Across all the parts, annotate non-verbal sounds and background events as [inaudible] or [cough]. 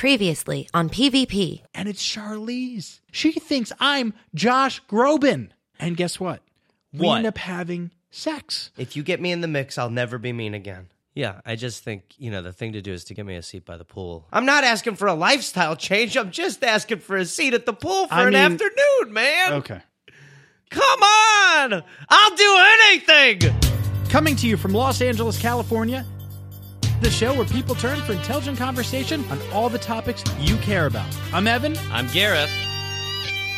Previously on PvP. and it's Charlize. She thinks I'm Josh Groban. And guess what? We What? end up having sex. If you get me in the mix, I'll never be mean again. Yeah, I just think, you know, the thing to do is to get me a seat by the pool. I'm not asking for a lifestyle change. I'm just asking for a seat at the pool for I an mean- afternoon, man. Okay. Come on. I'll do anything. Coming to you from Los Angeles, California, the show where people turn for intelligent conversation on all the topics you care about. I'm Evan, I'm Gareth.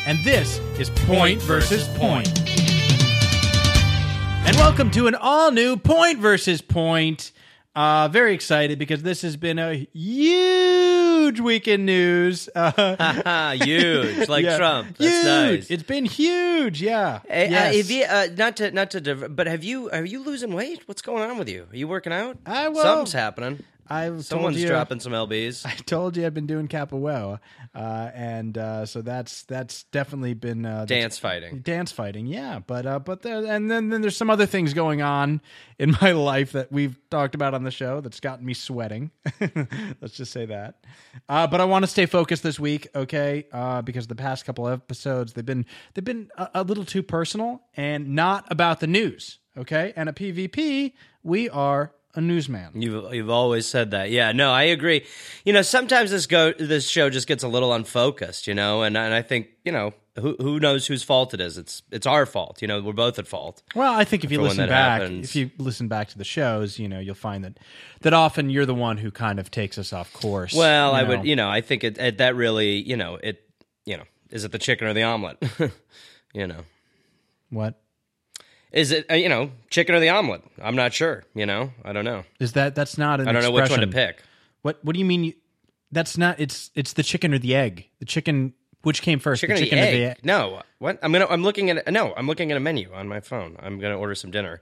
and this is Point versus Point. And welcome to an all new Point versus Point. Uh, very excited because this has been a huge week in news. [laughs] Uh, [laughs] Huge, [laughs] like yeah. Trump. That's huge. nice. It's been huge. Yeah. Hey, uh, Yes. you, uh, not to not to, but have you are you losing weight? What's going on with you? Are you working out? I will. Something's happening. I told Someone's you- dropping some lbs. [laughs] I told you I've been doing capoeira, uh, and uh, so that's that's definitely been uh, Dance fighting. dance fighting. Yeah, but uh, but there, and then then there's some other things going on in my [laughs] life that we've talked about on the show that's gotten me sweating. [laughs] Let's just say that. Uh, but I want to stay focused this week, okay? Uh, because the past couple of episodes they've been they've been a, a little too personal and not about the news, okay? And at PvP we are a newsman. You've you've always said that. Yeah, no, I agree. You know, sometimes this go this show just gets a little unfocused, you know, and and I think, you know, who who knows whose fault it is? It's it's our fault. You know, we're both at fault. Well, I think if you listen back, happens. if you listen back to the shows, you know, you'll find that that often you're the one who kind of takes us off course. Well, I know. would, you know, I think it, it that really, you know, it, you know, is it the chicken or the omelet? [laughs] you know, What is it uh, you know chicken or the omelet? I'm not sure. You know, I don't know. is that? That's not an I don't know which one to pick. What What do you mean? You, that's not. It's it's the chicken or the egg. The chicken. Which came first? Chicken, the or chicken the or the egg? No, what? I'm gonna. I'm looking at. No, I'm looking at a menu on my phone. I'm gonna order some dinner.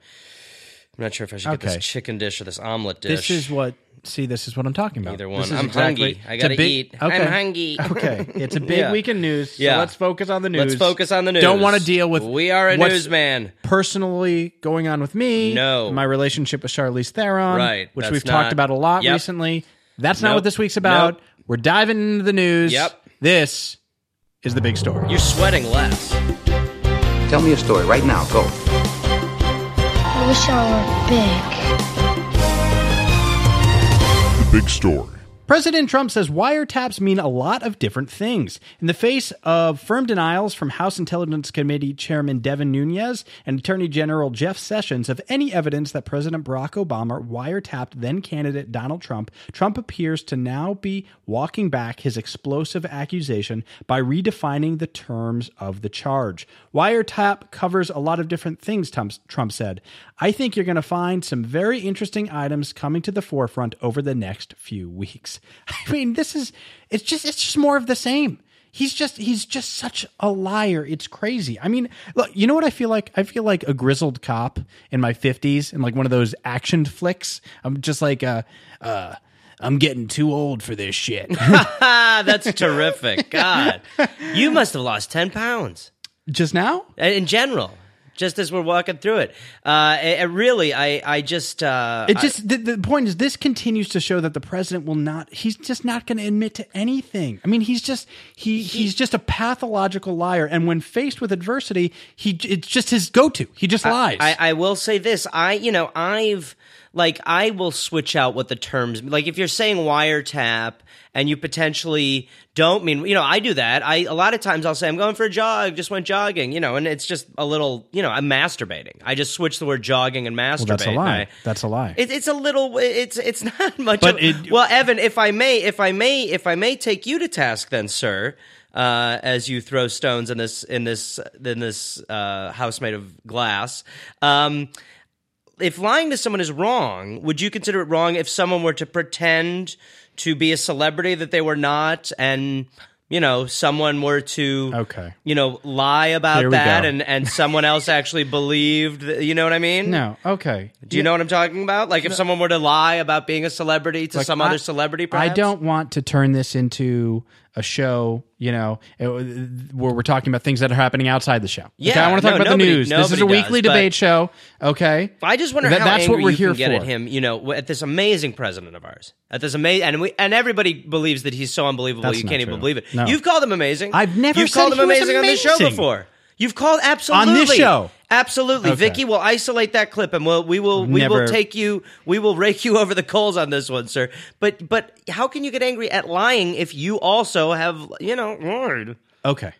I'm not sure if I should get this chicken dish or this omelet dish. This is what. See, this is what I'm talking about. Either This one. is I'm exactly- hungry. I it's a gotta big- eat. Okay. I'm hungry. [laughs] Okay, it's a big Yeah. week in news. So Yeah. let's focus on the news. Let's focus on the news. Don't want to deal with. We are a newsman. Personally, going on with me. No. my relationship with Charlize Theron. Right, which we've not- talked about a lot Yep. recently. That's not what this week's about. Nope. We're diving into the news. Yep. This is the big story. You're sweating less. Tell me a story right now. Go. Wish I were big. The Big story. President Trump says wiretaps mean a lot of different things. In the face of firm denials from House Intelligence Committee Chairman Devin Nunes and Attorney General Jeff Sessions of any evidence that President Barack Obama wiretapped then candidate Donald Trump, Trump appears to now be walking back his explosive accusation by redefining the terms of the charge. Wiretap covers a lot of different things, Trump said. I think you're going to find some very interesting items coming to the forefront over the next few weeks. [laughs] I mean, this is it's just it's just more of the same. He's just he's just such a liar. It's crazy. I mean, look, you know what I feel like? I feel like a grizzled cop in my 50s in like one of those action flicks. I'm just like uh uh I'm getting too old for this shit. [laughs] [laughs] That's terrific. God, you must have lost ten pounds just now? in general. Just as we're walking through it, uh, it, it really, I, I just, uh, It just the, the point is this continues to show that the president will not he's just not going to admit to anything. I mean, he's just he, he's just a pathological liar and when faced with adversity, he it's just his go-to. He just lies. I, I will say this. I, you know, I've like I will switch out what the terms like if you're saying wiretap and you potentially don't mean you know I do that. I a lot of times I'll say I'm going for a jog, just went jogging, you know, and it's just a little, you know, I'm masturbating. I just switch the word jogging and masturbate. well, that's a lie. I- That's a lie. it, it's a little. It's it's not [laughs] much. But of, it- well, Evan, if I may, if I may, if I may take you to task, then, sir, uh, as you throw stones in this in this in this uh, house made of glass. Um, if lying to someone is wrong, would you consider it wrong if someone were to pretend to be a celebrity that they were not, and you know, someone were to Okay. you know, lie about that, go. and and someone else [laughs] actually believed, that, you know what I mean? no, okay. Do you know what I'm talking about? Like if someone were to lie about being a celebrity to Like, some I- other celebrity, perhaps? I don't want to turn this into a show, you know, it- where we're talking about things that are happening outside the show. okay? Yeah, I want to talk no, about nobody- the news. This is a weekly does, debate show. Okay, I just wonder That- how that's what we're you here for. at him. You know, at this amazing president of ours, at this amazing, and we and everybody believes that he's so unbelievable. That's you can't even believe it. No. You've called him amazing. I've never You've called him was amazing, on this show before. You've called absolutely On this show. Absolutely, Okay. Vicky will isolate that clip, and we'll we will we Never- will take you. We will rake you over the coals on this one, sir. But but how can you get angry at lying if you also have you know lied? Okay.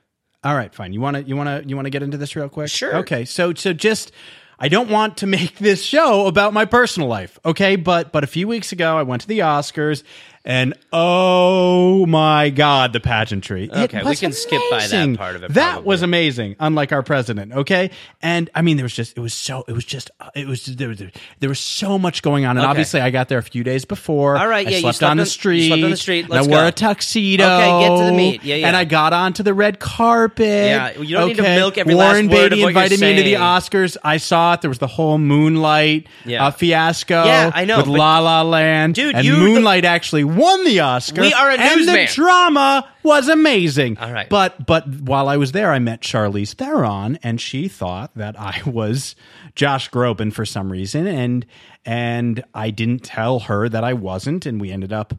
All right, fine. You want to you want to you want to get into this real quick? Sure. Okay. So so just I don't want to [laughs] make this show about my personal life, okay? But but a few weeks ago I went to the Oscars and oh my god, the pageantry. Okay, we can skip by that part of it, That probably. was amazing, unlike our president, okay? And I mean there was just it was so it was just it was there was there was so much going on and Okay. obviously I got there a few days before. All right, I yeah, you slept, slept on the on- you street. slept on the street. Let's I wore go. a tuxedo. Okay, get to the meat. Yeah, yeah. And I got onto the red carpet. Yeah, you don't need to milk every Warren last word Beatty of what you're invited me to the. Oscars. I saw it. There was the whole Moonlight Yeah. uh, fiasco. Yeah, I know, With La La Land. Dude, and you- Moonlight actually won the Oscar. We are a and the drama was amazing. All right. But but while I was there, I met Charlize Theron, and she thought that I [laughs] was Josh Groban for some reason, and and I didn't tell her that I wasn't, and we ended up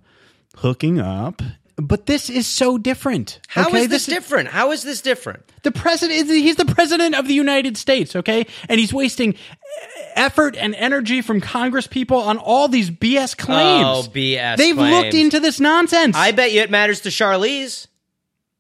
hooking up. But this is so different. How is okay? this different? How is this different? The president, he's the president of the United States, okay? And he's wasting effort and energy from Congress people on all these BS claims. Oh, BS They've claims. looked into this nonsense. I bet you it matters to Charlize.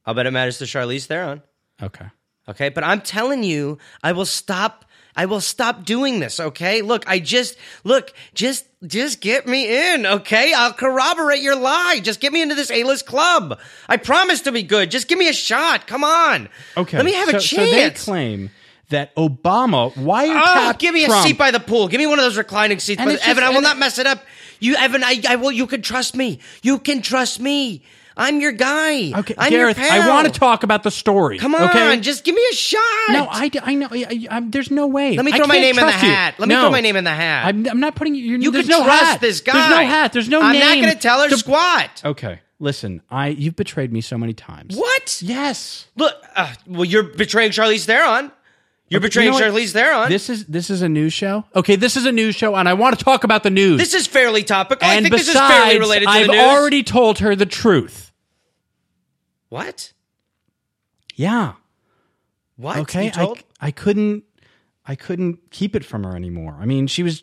I'll bet it matters to Charlize Theron. okay. Okay, but I'm telling you, I will stop. I will stop doing this. Okay, look, I just look, just just get me in. Okay, I'll corroborate your lie. Just get me into this A-list club. I promise to be good. Just give me a shot. Come on. Okay. let me have so, a So they claim that Obama wiretapped Oh, give me a Trump. seat by the pool. Give me one of those reclining seats. And By it's the, Evan, I will not mess it up. You, Evan, I, I will. You can trust me. You can trust me. I'm your guy. Okay, I'm Gareth, your I want to talk about the story. Come on, okay? just give me a shot. No, I, I know. I, I, there's no way. Let me throw my name in the you. hat. Let me No. throw my name in the hat. I'm, I'm not putting you. You there's can no trust hat. this guy. There's no hat. There's no I'm name. not going to tell her The- squat. Okay, listen. I you've betrayed me so many times. What? Yes. Look, uh, well, you're betraying Charlize Theron. You're betraying You know? Charlize Theron. This, is this is a news show. Okay, this is a news show, and I want to talk about the news. This is fairly topical. and I think besides, this is fairly related to I've the news. already told her the truth. what? Yeah. What? Okay. I I couldn't I couldn't keep it from her anymore. I mean, she was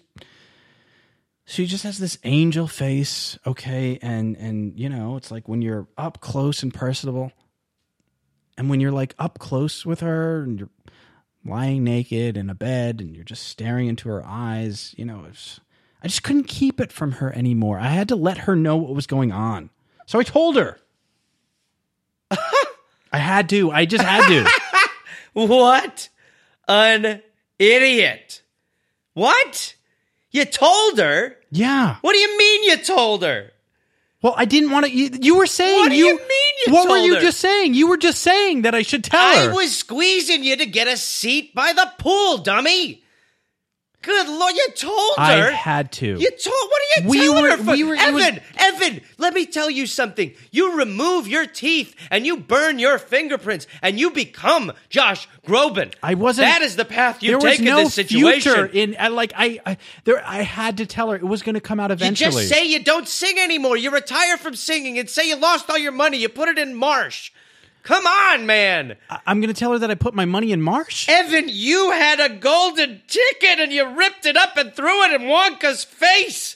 she just has this angel face, okay, and and you know, it's like when you're up close and personable and when you're like up close with her and you're lying naked in a bed and you're just staring into her eyes, you know, it's I just couldn't keep it from her anymore. I had to let her know what was going on. So I told her. [laughs] I had to. I just had to. [laughs] What an idiot. What? You told her? Yeah. What do you mean you told her? Well, I didn't want to. You, you were saying. What do you mean you What were you her? just saying? You were just saying that I should tell I her. was squeezing you to get a seat by the pool, dummy. Good lord, you told her. I had to. You told. What are you We telling were- her for? we were- it was- Evan, Evan, let me tell you something. You remove your teeth and you burn your fingerprints and you become Josh Groban. I wasn't. That is the path you take no in this situation. future in. I, like I, I, there. I had to tell her it was going to come out eventually. you just say you don't sing anymore. You retire from singing and say you lost all your money. You put it in Marsh. Come on, man. I, I'm going to tell her that I put my money in Marsh. Evan, you had a golden ticket and you ripped it up and threw it in Wonka's face.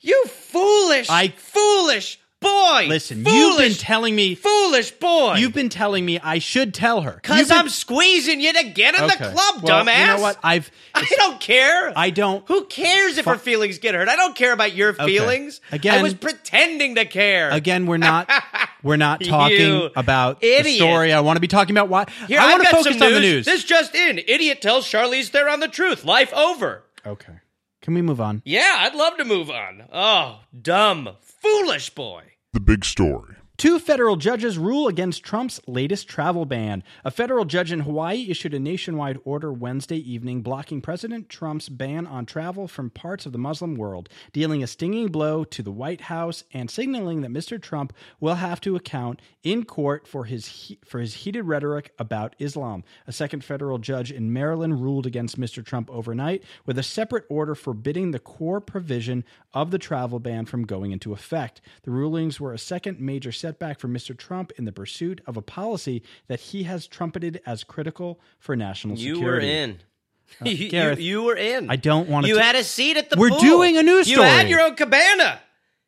You foolish, I- foolish boy. Listen, you've been telling me. foolish boy. You've been telling me I should tell her. Because been- I'm squeezing you to get in the club, Well, dumbass. You know what? I've. [laughs] I don't care. I don't. Who cares if her feelings get hurt? I don't care about your feelings. Again- I was pretending to care. Again, we're not. [laughs] We're not talking about the idiot. story. I want to be talking about why. Here, I want to focus some on the news. This just in: idiot tells Charlize they're on the truth. Life over. okay. Can we move on? Yeah, I'd love to move on. Oh, dumb, foolish boy. The big story. Two federal judges rule against Trump's latest travel ban. A federal judge in Hawaii issued a nationwide order Wednesday evening blocking President Trump's ban on travel from parts of the Muslim world, dealing a stinging blow to the White House and signaling that Mr. Trump will have to account in court for his he- for his heated rhetoric about Islam. A second federal judge in Maryland ruled against Mr. Trump overnight with a separate order forbidding the core provision of the travel ban from going into effect. The rulings were a second major setback for Mr. Trump in the pursuit of a policy that he has trumpeted as critical for national You security. were in. you, uh, [laughs] you- Gareth, you were in. I don't wanna You had a seat at the We're pool. doing a news story. You had your own cabana,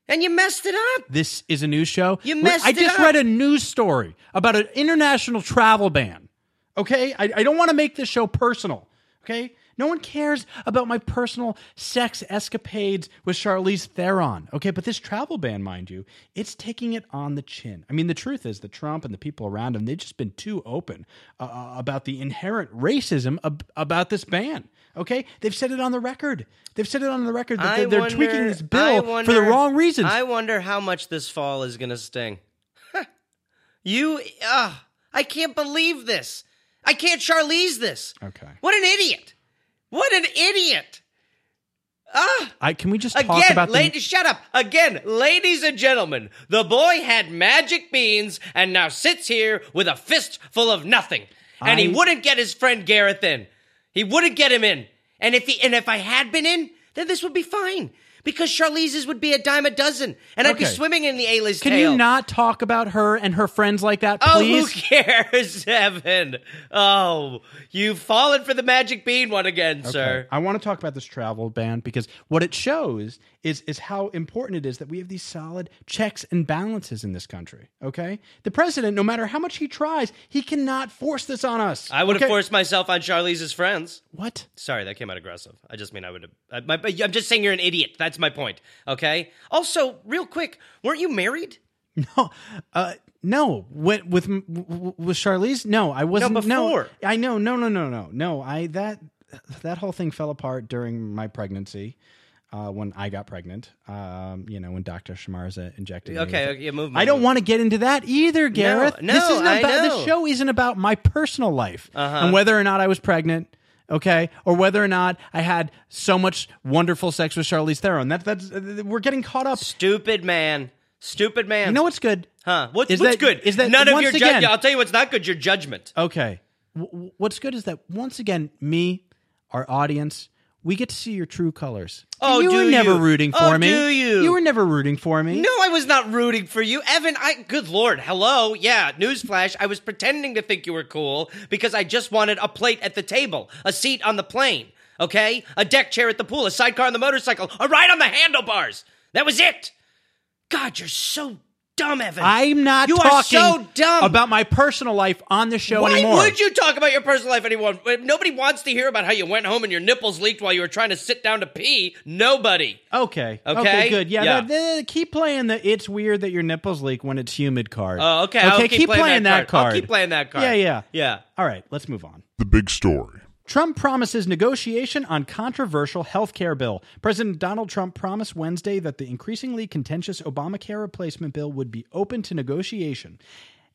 and you messed it up. This is a news show. You messed I just up. read a news story about an international travel ban. Okay? I, I don't want to make this show personal. Okay? No one cares about my personal sex escapades with Charlize Theron. Okay, but this travel ban, mind you, it's taking it on the chin. I mean, the truth is that Trump and the people around him, they've just been too open uh, uh, about the inherent racism ab- about this ban. Okay, they've said it on the record. They've said it on the record that I they're, wonder- tweaking this bill for the wrong reasons. I wonder how much this fall is going to sting. [laughs] you, uh, I can't believe this. I can't Charlize this. Okay. What an idiot. What an idiot. Ah. I, can we just talk Again, about the, ladies, shut up. Again, ladies and gentlemen, the boy had magic beans and now sits here with a fist full of nothing. And he wouldn't get his friend Gareth in. He wouldn't get him in. And if he and if I had been in, then this would be fine. Because Charlize's would be a dime a dozen, and I'd be swimming in the A-list Can tail. you not talk about her and her friends like that, please? Oh, who [laughs] cares, Evan? Oh, you've fallen for the magic bean one again, sir. I want to talk about this travel ban because what it shows is is how important it is that we have these solid checks and balances in this country. Okay, the president, no matter how much he tries, he cannot force this on us. I would have forced myself on Charlize's friends. what? Sorry, that came out aggressive. I just mean I would have. I, my, I'm just saying you're an idiot. That's my point. Okay. Also, real quick, weren't you married? [laughs] No, uh, no. With with with Charlize, no, I wasn't. before. I know. No, no, no, no, no. I that that whole thing fell apart during my pregnancy. Uh, when I got pregnant, um, you know, when Dr. Shamarza injected me. Okay, it. okay, move, I don't want to get into that either, Gareth. no, this isn't I about know. this show isn't about my personal life Uh-huh. and whether or not I was pregnant, okay, or whether or not I had so much wonderful sex with Charlize Theron. That that's we're getting caught up. Stupid man. Stupid man. You know what's good? Huh? What, Is what's that- good? is that none of your judgment? I'll tell you what's not good. Your judgment. Okay. W- what's good is that once again, me, our audience, we get to see your true colors. Oh, you were never you? rooting for Oh, me. do you? You were never rooting for me. No, I was not rooting for you, Evan. I. Good lord. Hello. Yeah. Newsflash. I was pretending to think you were cool because I just wanted a plate at the table, a seat on the plane. Okay, a deck chair at the pool, a sidecar on the motorcycle, a ride on the handlebars. That was it. God, you're so dumb, Evan. I'm not You talking are so dumb about my personal life on the show Why anymore. would you talk about your personal life anymore? Nobody wants to hear about how you went home and your nipples leaked while you were trying to sit down to pee. Nobody. Okay. Okay? good. Yeah. Yeah. that- that- keep playing the "It's weird that your nipples leak when it's humid" card. Oh, okay. Okay. I'll keep, playing, that, card. card. I'll keep playing that card. Yeah. Yeah. Yeah. All right. Let's move on. The big story. Trump promises negotiation on controversial health care bill. President Donald Trump promised Wednesday that the increasingly contentious Obamacare replacement bill would be open to negotiation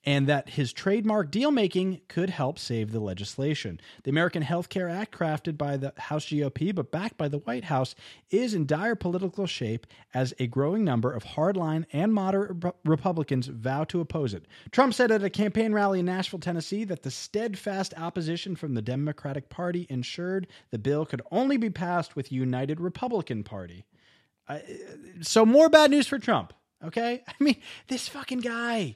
and that his trademark deal making could help save the legislation. The American Health Care Act, crafted by the House GOP but backed by the White House, is in dire political shape as a growing number of hardline and moderate Re- Republicans vow to oppose it. Trump said at a campaign rally in Nashville, Tennessee, that the steadfast opposition from the Democratic Party ensured the bill could only be passed with United Republican Party. I- uh, so more bad news for Trump. Okay, [laughs] I mean this fucking guy.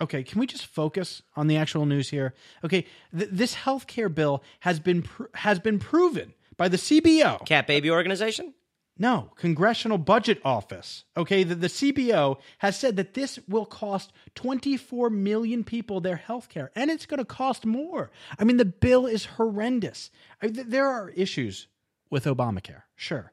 Okay, can we just focus on the actual news here? Okay, th- this health care bill has been pr- has been proven by the CBO. Cat baby organization. No, Congressional Budget Office. Okay, the, the CBO has said that this will cost 24 million people their health care, and it's going to cost more. I mean, the bill is horrendous. I, th- there are issues with Obamacare, sure.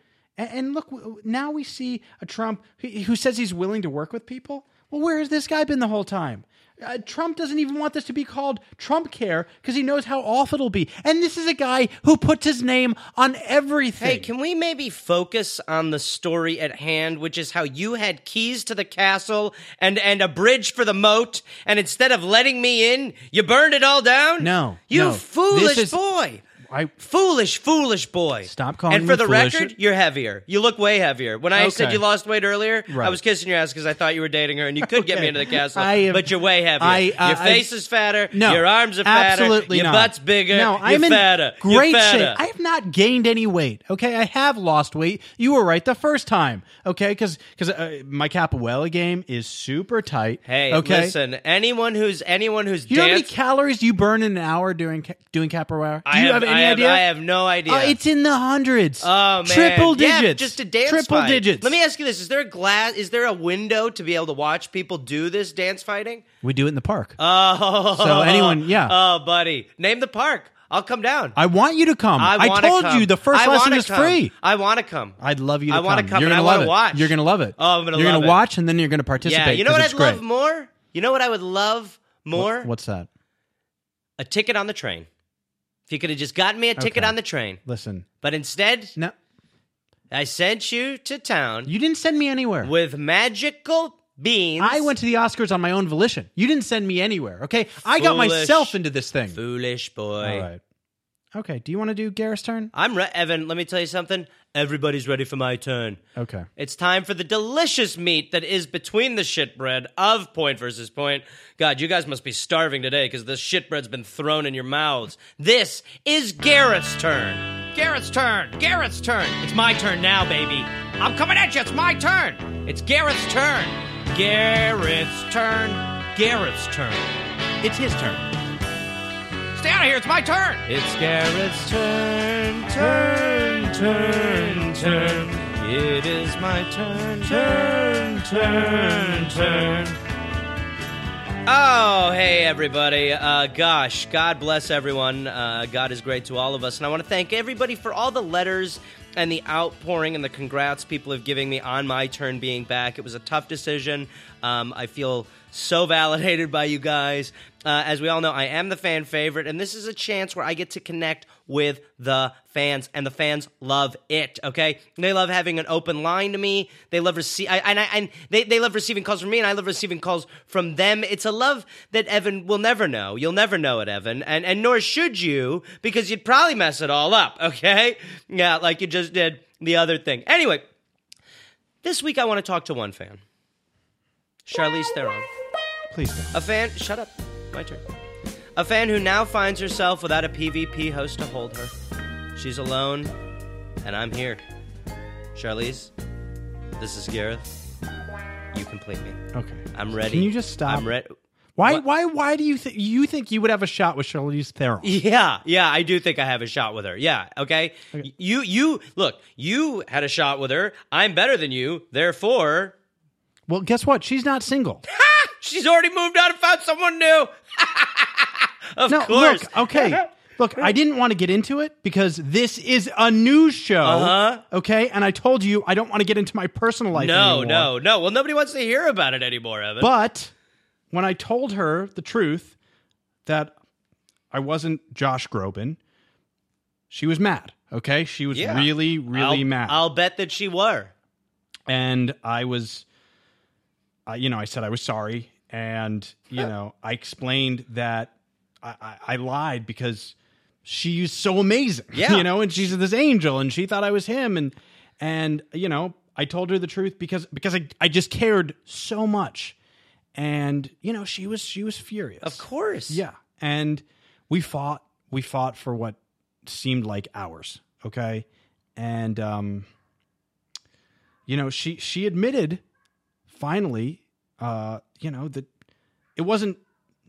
and, and look, now we see a Trump who, who says he's willing to work with people. Well, where has this guy been the whole time? Uh, Trump doesn't even want this to be called Trump Care because he knows how awful it'll be. And this is a guy who puts his name on everything. Hey, can we maybe focus on the story at hand, which is how you had keys to the castle and and a bridge for the moat, and instead of letting me in, you burned it all down? No, You no. foolish is- boy. I Foolish, foolish boy. Stop calling And for me the foolish. record, you're heavier. You look way heavier. When I said Okay. you lost weight earlier, I was kissing your ass because I thought you were dating her, and you could get me into the castle. I am- but you're way heavier. I, uh, your I- face is fatter. No, your arms are fatter. Absolutely your not. butt's bigger. No, you're I'm in fatter. great you're fatter. shape. I have not gained any weight. Okay, I have lost weight. You were right the first time. Okay, because because uh, my capoeira game is super tight. Hey, okay. listen. Anyone who's anyone who's You know how many danced, calories you burn in an hour doing ca- doing capoeira? Do I you have, have, any I have, idea? I have no idea. Uh, it's in the hundreds. Oh man, triple Yeah, digits. just a dance triple fight. digits. Let me ask you this: Is there a glass? Is there a window to be able to watch people do this dance fighting? We do it in the park. Oh, So anyone- [laughs] yeah. Oh, buddy, name the park. I'll come down. I want you to come. I, wanna told come. you the first I lesson is come. free. I want to come. I'd love you to I come. wanna come You're and gonna I love it. watch. You're gonna love it. Oh, I'm gonna You're gonna it. watch and then you're gonna participate. yeah, you know what I'd great. love more? You know what I would love more? What- What's that? A ticket on the train. If you could have just gotten me a ticket Okay. on the train, Listen, but instead no, I sent you to town you didn't send me anywhere. with magical beans. I went to the Oscars on my own volition. You didn't send me anywhere. Okay, I got Foolish. myself into this thing. foolish boy. All right. Okay. Do you want to do Gareth's turn? I'm re- Evan. Let me tell you something. Everybody's ready for my turn. Okay. It's time for the delicious meat that is between the shitbread of Point versus Point. God, you guys must be starving today because this shitbread's been thrown in your mouths. This is Gareth's turn. Gareth's turn. Gareth's turn. It's my turn now, baby. I'm coming at you. It's my turn. It's Gareth's turn. Gareth's turn. Gareth's turn. It's his turn. Stay out of here. It's my turn. It's Gareth's turn, turn, turn, turn. It is my turn, turn, turn, turn. Oh, hey, everybody. Uh, gosh, God bless everyone. Uh, God is great to all of us. And I want to thank everybody for all the letters and the outpouring and the congrats people have given me on my turn being back. It was a tough decision. Um, I feel so validated by you guys. Uh, as we all know, I am the fan favorite, and this is a chance where I get to connect with the fans, and the fans love it. Okay, they love having an open line to me. They love receive, and I, and they, they love receiving calls from me, and I love receiving calls from them. It's a love that Evan will never know. You'll never know it, Evan, and and nor should you, because you'd probably mess it all up. [laughs] Okay, yeah, like you just did the other thing. Anyway, this week I want to talk to one fan, Charlize Theron. Please don't. A fan, shut up, my turn. A fan who now finds herself without a PvP host to hold her. She's alone, and I'm here. Charlize, this is Gareth. You complete me. Okay. I'm ready. Can you just stop? I'm ready. Why? What? Why? Why do you think you think you would have a shot with Charlize Theron? Yeah, yeah, I do think I have a shot with her. Yeah, okay. You, you look. You had a shot with her. I'm better than you. Therefore, Well, guess what? She's not single. [laughs] she's already moved on and found someone new. [laughs] of No, course. look, okay. [laughs] Look, I didn't want to get into it because this is a news show. Uh-huh. Okay, and I told you I don't want to get into my personal life. No, anymore. no, no. Well, nobody wants to hear about it anymore, Evan. But when I told her the truth that I wasn't Josh Groban, she was mad. Okay, she was Yeah. really, really I'll, mad. I'll bet that she were. and I was, uh, you know, I said I was sorry, and you know, I explained that I, I, I lied because she's so amazing, [laughs] Yeah. you know, and she's this angel, and she thought I was him, and and you know, I told her the truth because because I I just cared so much, and you know she was she was furious. Of course. Yeah, and we fought. We fought for what seemed like hours. Okay, and um, you know she she admitted finally, uh, you know that it wasn't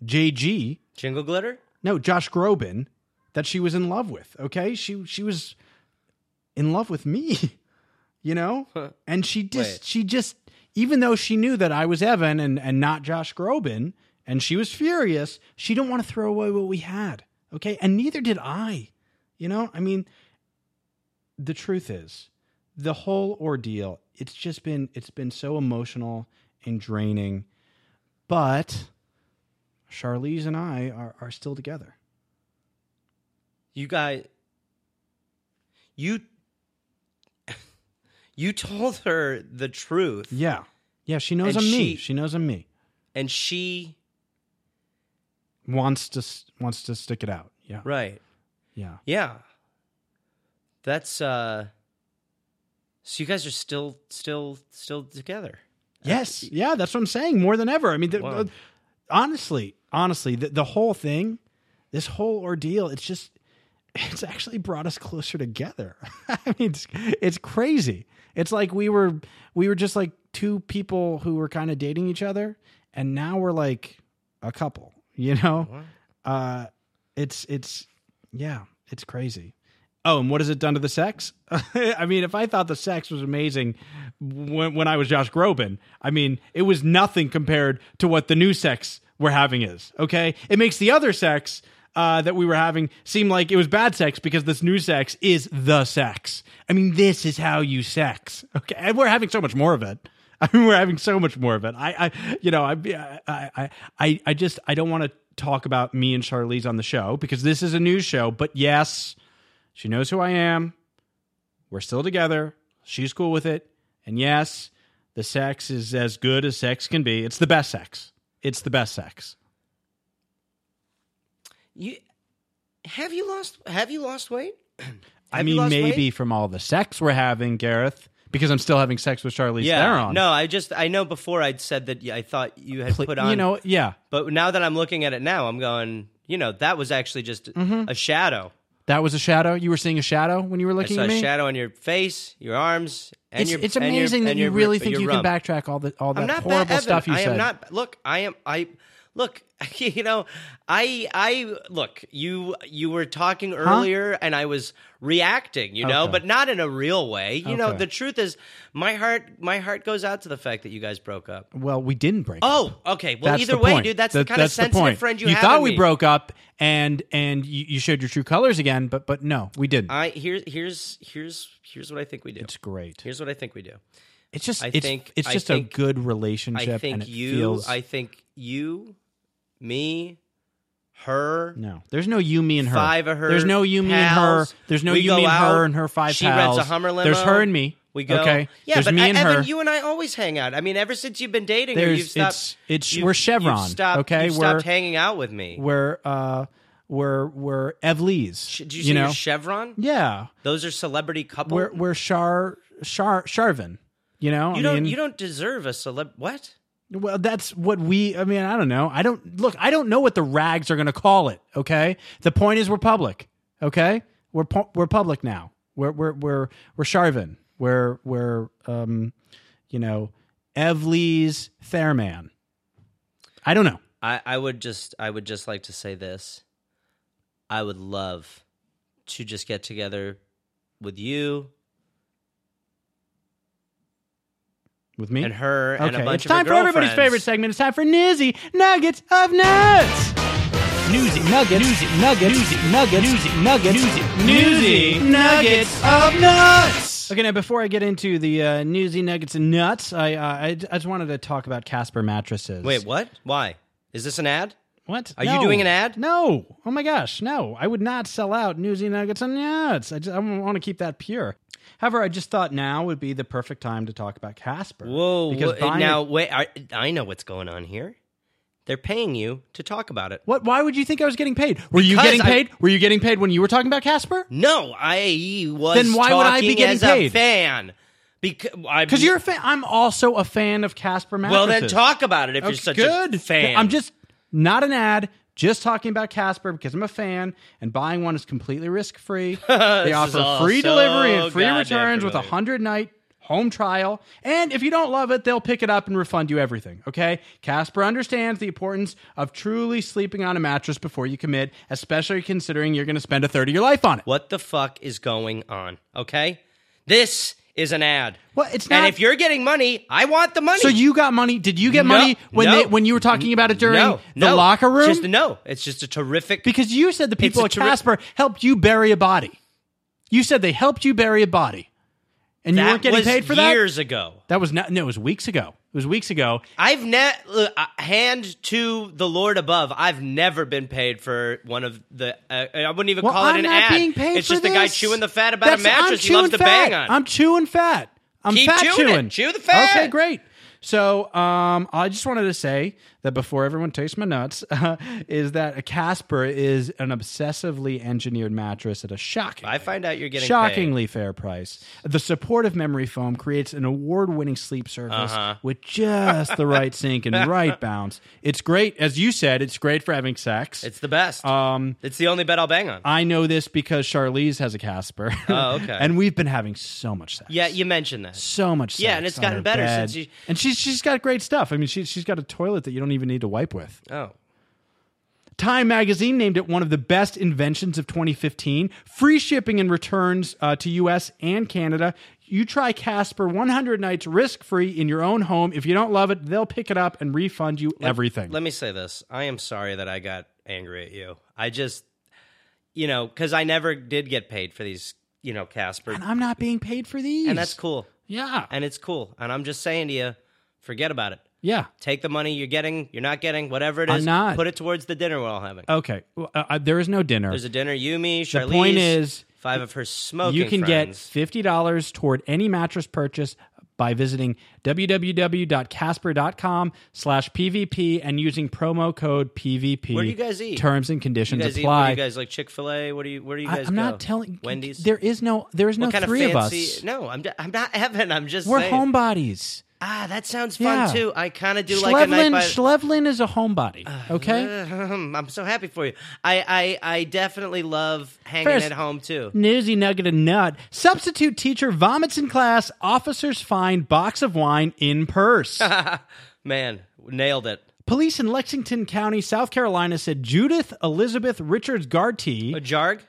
JG, Jingle glitter? no Josh Groban, that she was in love with. Okay, she she was in love with me, [laughs] you know, and she just Wait. she just even though she knew that I was Evan and and not Josh Groban, and she was furious, she didn't want to throw away what we had. Okay, and neither did I. You know, I mean, the truth is, the whole ordeal. It's just been it's been so emotional and draining, but Charlize and I are, are still together. You guys You [laughs] You told her the truth Yeah. Yeah, she knows I'm me. she- She knows I'm me. and she Wants to wants to stick it out. Yeah. right. Yeah. Yeah. That's uh so you guys are still still still together. Yes. Yeah, that's what I'm saying. More than ever. I mean, the, honestly, honestly, the, the whole thing, this whole ordeal, it's just, it's actually brought us closer together. [laughs] I mean, it's, it's crazy. It's like we were, we were just like two people who were kind of dating each other, and now we're like a couple. [laughs] You know, uh, it's it's yeah, it's crazy. Oh, and what has it done to the sex? [laughs] I mean, if I thought the sex was amazing when, when I was Josh Groban, I mean, it was nothing compared to what the new sex we're having is. Okay, it makes the other sex uh, that we were having seem like it was bad sex because this new sex is the sex. I mean, this is how you sex. Okay, and we're having so much more of it. [laughs] I mean, we're having so much more of it. I, I you know, I, I, I, I, just, I don't want to talk about me and Charlize on the show because this is a news show. But yes, she knows who I am. We're still together. She's cool with it. And yes, the sex is as good as sex can be. It's the best sex. It's the best sex. You have you lost have you lost weight? [clears throat] I mean, maybe weight? from all the sex we're having, Gareth, because I'm still having sex with Charlize Theron. No, I just I know before I'd said that I thought you had put on you know, yeah, but now that I'm looking at it now, I'm going, you know, that was actually just Mm-hmm. a shadow. That was a shadow. You were seeing a shadow when you were I looking saw at a shadow on your face, your arms, and it's, your it's and your- amazing that you your really think you rump. can backtrack all the all that horrible Evan. stuff you I said. am not. Look, I am. I look. [laughs] You know, I I look. You you were talking earlier, and I was reacting. You know, Okay. but not in a real way. You know, the truth is, my heart my heart goes out to the fact that you guys broke up. Well, we didn't break. Oh, up. Oh, okay. Well, That's either way, point. dude, that's That- the kind of that's the sensitive point. friend you, you have. thought we me. broke up, and and you, you showed your true colors again, but but no, we didn't. I here's here's here's here's what I think we do. it's great. Here's what I think we do. It's just I it's think- it's just think- a good relationship. I think you. feels. I think you, me, her. no, there's no you, me, and her. Five of her There's no you, me, and her. pals. There's no We you, go me, and out. her, and her five She pals. rents a Hummer limo. There's her and me. We go. Okay. Yeah, There's but me I- and Evan, her. you and I always hang out. I mean, ever since you've been dating her, There's- you've stopped. it's- it's- you've- we're Chevron, You've stopped, okay? You've We're- stopped hanging out with me. we're uh we're we're Evlees. Sh- Did you, you see know? your Chevron? yeah. Those are celebrity couple. We're we're Char Char Charvin. You know. you I don't. mean, you don't deserve a celeb. What? Well, that's what we. I mean, I don't know. I don't look. I don't know what the rags are going to call it. Okay. The point is, we're public. Okay. We're we're public now. We're we're we're we're Charvin. We're we're um, you know, Evlee's Fairman. I don't know. I, I would just. I would just like to say this. I would love to just get together with you With me and her and a Okay, bunch it's of time for everybody's favorite segment. It's time for Newsy Nuggets of Nuts. Newsy Nuggets. Newsy Nuggets. Newsy Nuggets. Newsy Nuggets. Newsy, Nuggets of Nuts. Okay, now before I get into the uh, Newsy Nuggets and Nuts, I, uh, I I just wanted to talk about Casper mattresses. Wait, what? Why? Is this an ad? What? Are you doing an ad? No. Oh my gosh, no. I would not sell out Newsy Nuggets and Nuts. I, just, I want to keep that pure. However, I just thought now would be the perfect time to talk about Casper. Whoa! Because buying now a- wait. I, I know what's going on here. They're paying you to talk about it. What? Why would you think I was getting paid? Were you Because getting I- paid? Were you getting paid when you were talking about Casper? No, I was. Then why would I be getting paid? A fan, Because you're a fan. I'm also a fan of Casper mattresses. well, then talk about it if you're Okay, such good a fan. I'm just not an ad. Just talking about Casper because I'm a fan, and buying one is completely risk free. [laughs] They offer free so delivery and free returns with a hundred night home trial. And if you don't love it, they'll pick it up and refund you everything. Okay? Casper understands the importance of truly sleeping on a mattress before you commit, especially considering you're going to spend a third of your life on it. what the fuck is going on? Okay, this is an ad. Well, it's not. And if you're getting money, I want the money. So you got money? Did you get No, money when no. they when you were talking about it during no, the locker room? Just no. It's just a terrific. Because you said the people at terri- Casper helped you bury a body. You said they helped you bury a body, and you weren't getting paid for that. years ago. That was not. No, it was weeks ago. It was weeks ago. I've ne- uh, hand to the Lord above. I've never been paid for one of the. Uh, I wouldn't even Well, call I'm it an not ad. being paid it's for just the guy chewing the fat about That's- a mattress I'm he loves to bang on. I'm chewing fat. I'm Keep fat chewing chewing. Chew the fat. Okay, great. So, um, I just wanted to say that before everyone tastes my nuts, [laughs] is that a Casper is an obsessively engineered mattress at a shocking. I find out you're getting shockingly fair price. The supportive memory foam creates an award-winning sleep surface Uh-huh. with just the right sink and right [laughs] bounce. It's great, as you said. It's great for having sex. It's the best. um, it's the only bed I'll bang on. I know this because Charlize has a Casper. Oh, okay. [laughs] and we've been having so much sex. yeah, you mentioned that. so much. Yeah, and it's gotten better bed. since you- And she's she's got great stuff. I mean, she's she's got a toilet that you don't even need to wipe with. Oh. Time magazine named it one of the best inventions of 2015. Free shipping and returns uh, to US and Canada. You try Casper 100 nights risk free in your own home. If you don't love it, they'll pick it up and refund you everything. Let me say this. I am sorry that I got angry at you. I just, you know, because I never did get paid for these, you know, Casper. and I'm not being paid for these. And that's cool. Yeah. And it's cool. And I'm just saying to you, forget about it. yeah. Take the money you're getting, you're not getting, whatever it is. I'm not. put it towards the dinner we're all having. Okay. Well, uh, uh, there is no dinner. There's a dinner, you, me, Charlize. The point is, five of her smoking you can friends. get $50 toward any mattress purchase by visiting www.casper.com slash pvp and using promo code pvp Where do you guys eat? terms and You conditions eat, apply what do you guys like Chick Fil A? What do you? Where do you guys I, guys am go? not telling Wendy's. there is no there is no what kind three of of, fancy? us No, I'm. I'm not Evan. I'm just. we're saying. homebodies Ah, that sounds fun Yeah. too. I kind of do like a night by. Schlevlin is a homebody okay [laughs] I'm so happy for you. I I, I definitely love hanging First- at home too. Newsy nugget and nut. Substitute teacher vomits in class. Officers find box of wine in purse. [laughs] Man, nailed it. Police in Lexington County, South Carolina said Judith Elizabeth Richards Garty, A jarg.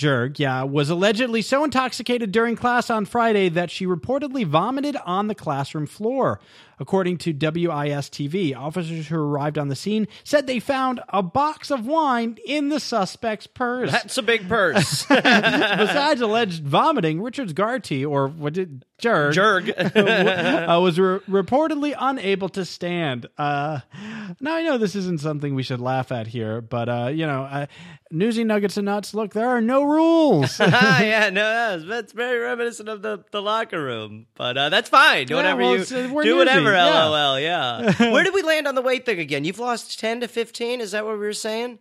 Jerg, yeah, was allegedly so intoxicated during class on Friday that she reportedly vomited on the classroom floor. According to WIS TV, officers who arrived on the scene said they found a box of wine in the suspect's purse. That's a big purse. [laughs] [laughs] Besides alleged vomiting, Richards Garty, or what did Jerg, Jerg. [laughs] uh, was re- reportedly unable to stand. Uh, now I know this isn't something we should laugh at here, but uh, you know, uh, newsy nuggets and nuts. Look, there are no rules. ah, yeah, no, that's, very reminiscent of the, the locker room. But uh, that's fine. Do Yeah, whatever well, you uh, do. Whatever. Yeah. LOL. Yeah. Where did we land on the weight thing again? You've lost ten to fifteen. Is that what we were saying?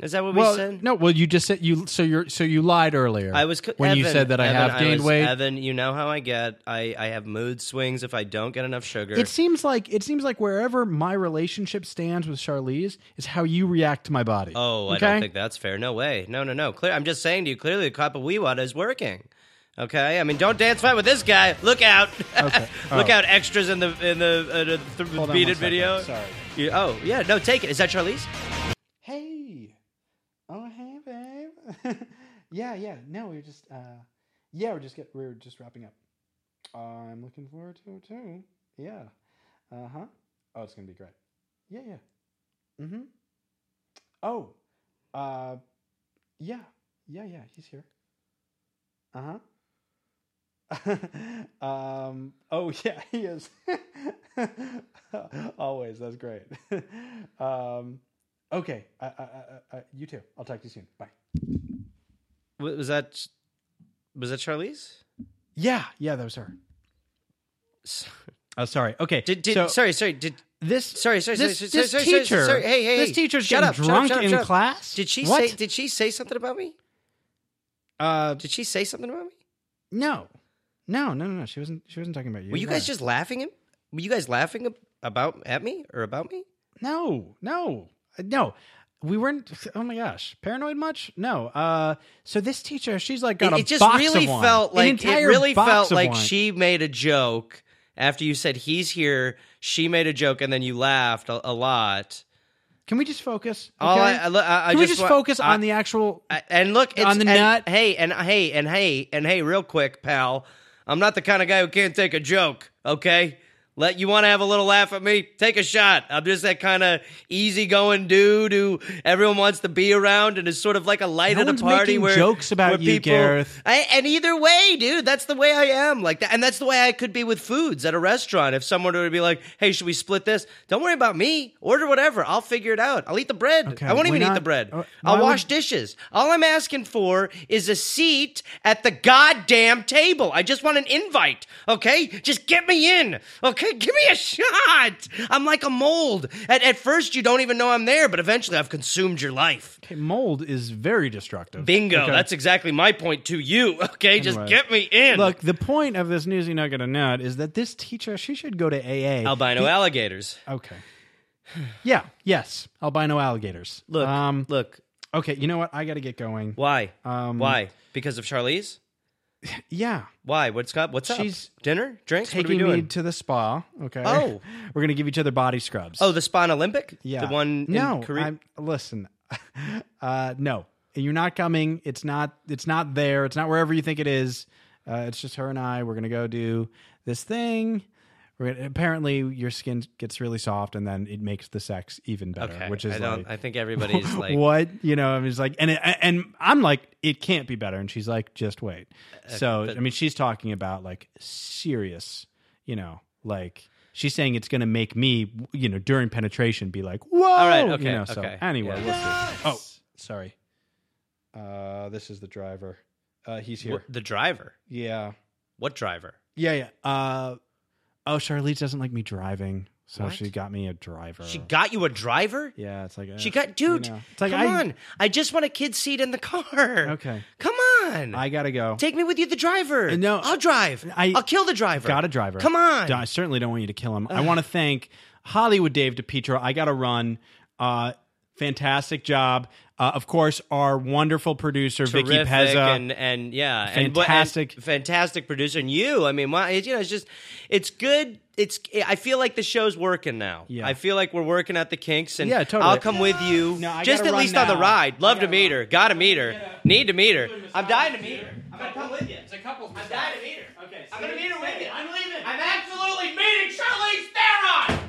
Is that what we well, said? no. Well, you just said you. So you're. So you lied earlier. I was when you said that I Evan, have gained was- weight. Evan, you know how I get. I, I have mood swings if I don't get enough sugar. It seems like it seems like wherever my relationship stands with Charlize is how you react to my body. oh, I don't think that's fair. No way. No, no, no. Clear. I'm just saying to you. Clearly, the cup of wee water is working. Okay. I mean, don't dance fight with this guy. Look out. Okay. [laughs] Look Oh. out! Extras in the in the, uh, the th- Hold on beaded video. Sorry. You- oh yeah. No, take it. Is that Charlize? Hey. Oh, hey, babe. [laughs] yeah, yeah. No, we are just, uh, yeah, we're just get, we're just wrapping up. I'm looking forward to it too. Yeah. Uh huh. Oh, it's gonna be great. Yeah, yeah. Mm-hmm. Oh. Uh. Yeah. Yeah, yeah. He's here. Uh huh. [laughs] um. Oh [laughs] yeah, he is. [laughs] Always. That's great. um. Okay. Uh, uh, uh, you too. I'll talk to you soon. Bye. Was that was that Charlize? Yeah. Yeah, that was her. Oh, sorry. Okay. Did, did so sorry sorry did this sorry sorry this, sorry, this sorry, sorry, teacher sorry, hey hey this teacher's shut getting up, shut up, drunk shut up, in shut up. class. Did she What? say did she say something about me? Uh, Did she say something about me? no, No, no, no, no. She wasn't. She wasn't talking about you. Were you guys just laughing at? Were you guys laughing ab- about at me or about me? No, no, Uh, no. We weren't. Oh my gosh, paranoid much? No. Uh, so this teacher, she's like got It, a it just box really of wine. felt like it really felt like wine. she made a joke after you said he's here. She made a joke and then you laughed a, a lot. Can we just focus? All okay? I, I, I, I Can we just just wa- focus on the actual? I- and look it's, on the and, nut? Hey, and hey, and hey, and hey, real quick, pal. I'm not the kind of guy who can't take a joke. Okay. Let you want to have a little laugh at me? Take a shot. I'm just that kind of easygoing dude who everyone wants to be around and is sort of like a light No at a party where jokes about where you, people, Gareth. I, and either way, dude, that's the way I am. Like that, and that's the way I could be with foods at a restaurant. If someone were to be like, "Hey, should we split this?" Don't worry about me. Order whatever. I'll figure it out. I'll eat the bread. Okay, I won't even eat the bread. uh, I'll wash would- dishes. All I'm asking for is a seat at the goddamn table. I just want an invite. Okay, just get me in. Okay, [laughs] give me a shot. I'm like a mold. At, at first, you don't even know I'm there, but eventually, I've consumed your life. Okay, mold is very destructive. Bingo. Okay. That's exactly my point to you. [laughs] Okay, just get me in. Look, the point of this newsy nugget of nut is that this teacher, she should go to AA. albino alligators. Okay. Yeah. Yes. Albino alligators. Look, Um. look. Okay. You know what? I got to get going. Why? Um, Why? Because of Charlize? Yeah. Why? What's up? What's She's up? Dinner? Drinks? What are we Taking me to the spa. Okay. Oh. [laughs] We're gonna give each other body scrubs. oh, the Spawn Olympic? yeah. The one No. in Korea? I'm, listen. [laughs] uh, no. You're not coming. It's not. It's not there. It's not wherever you think it is. Uh, it's just her and I. We're gonna go do this thing. We're apparently, your skin gets really soft, and then it makes the sex even better. okay. Which is I don't like, I think everybody's [laughs] like what you know. I mean, it's like, and it, and I'm like, it can't be better, and she's like, just wait. So but- I mean, she's talking about like serious, you know, like she's saying it's going to make me, you know, during penetration, be like, whoa. All right, okay, You know, so okay. anyway, Yeah. we'll see. Oh, sorry. Uh, this is the driver. Uh, he's here. What- the driver. Yeah, What driver? yeah, yeah. Uh, oh, Charlize doesn't like me driving, so What? she got me a driver. She got you a driver? yeah, it's like uh, She got you dude. know. It's like come I, on. I just want a kid seat in the car. Okay. Come on. I gotta go. Take me with you, the driver. Uh, no, I'll drive. I- will kill the driver. Got a driver. Come on. I certainly don't want you to kill him. I want to thank Hollywood Dave DePietro. I got to run. Uh, fantastic job. Uh, of course, our wonderful producer Vicky Pezza. and and yeah, Fantastic. and fantastic producer, and you. I mean, why? You know, it's just it's good. It's I feel like the show's working now. Yeah. I feel like we're working at the kinks, and Yeah, totally. I'll come with you. No, I just at run least on the ride. Love to meet run. her. Got to meet her. Need to meet her. I'm dying to meet her. I'm gonna come with you. It's a couple. I'm dying to meet her. Okay, I'm gonna meet her with you. I'm leaving. I'm absolutely meeting Charlize Theron.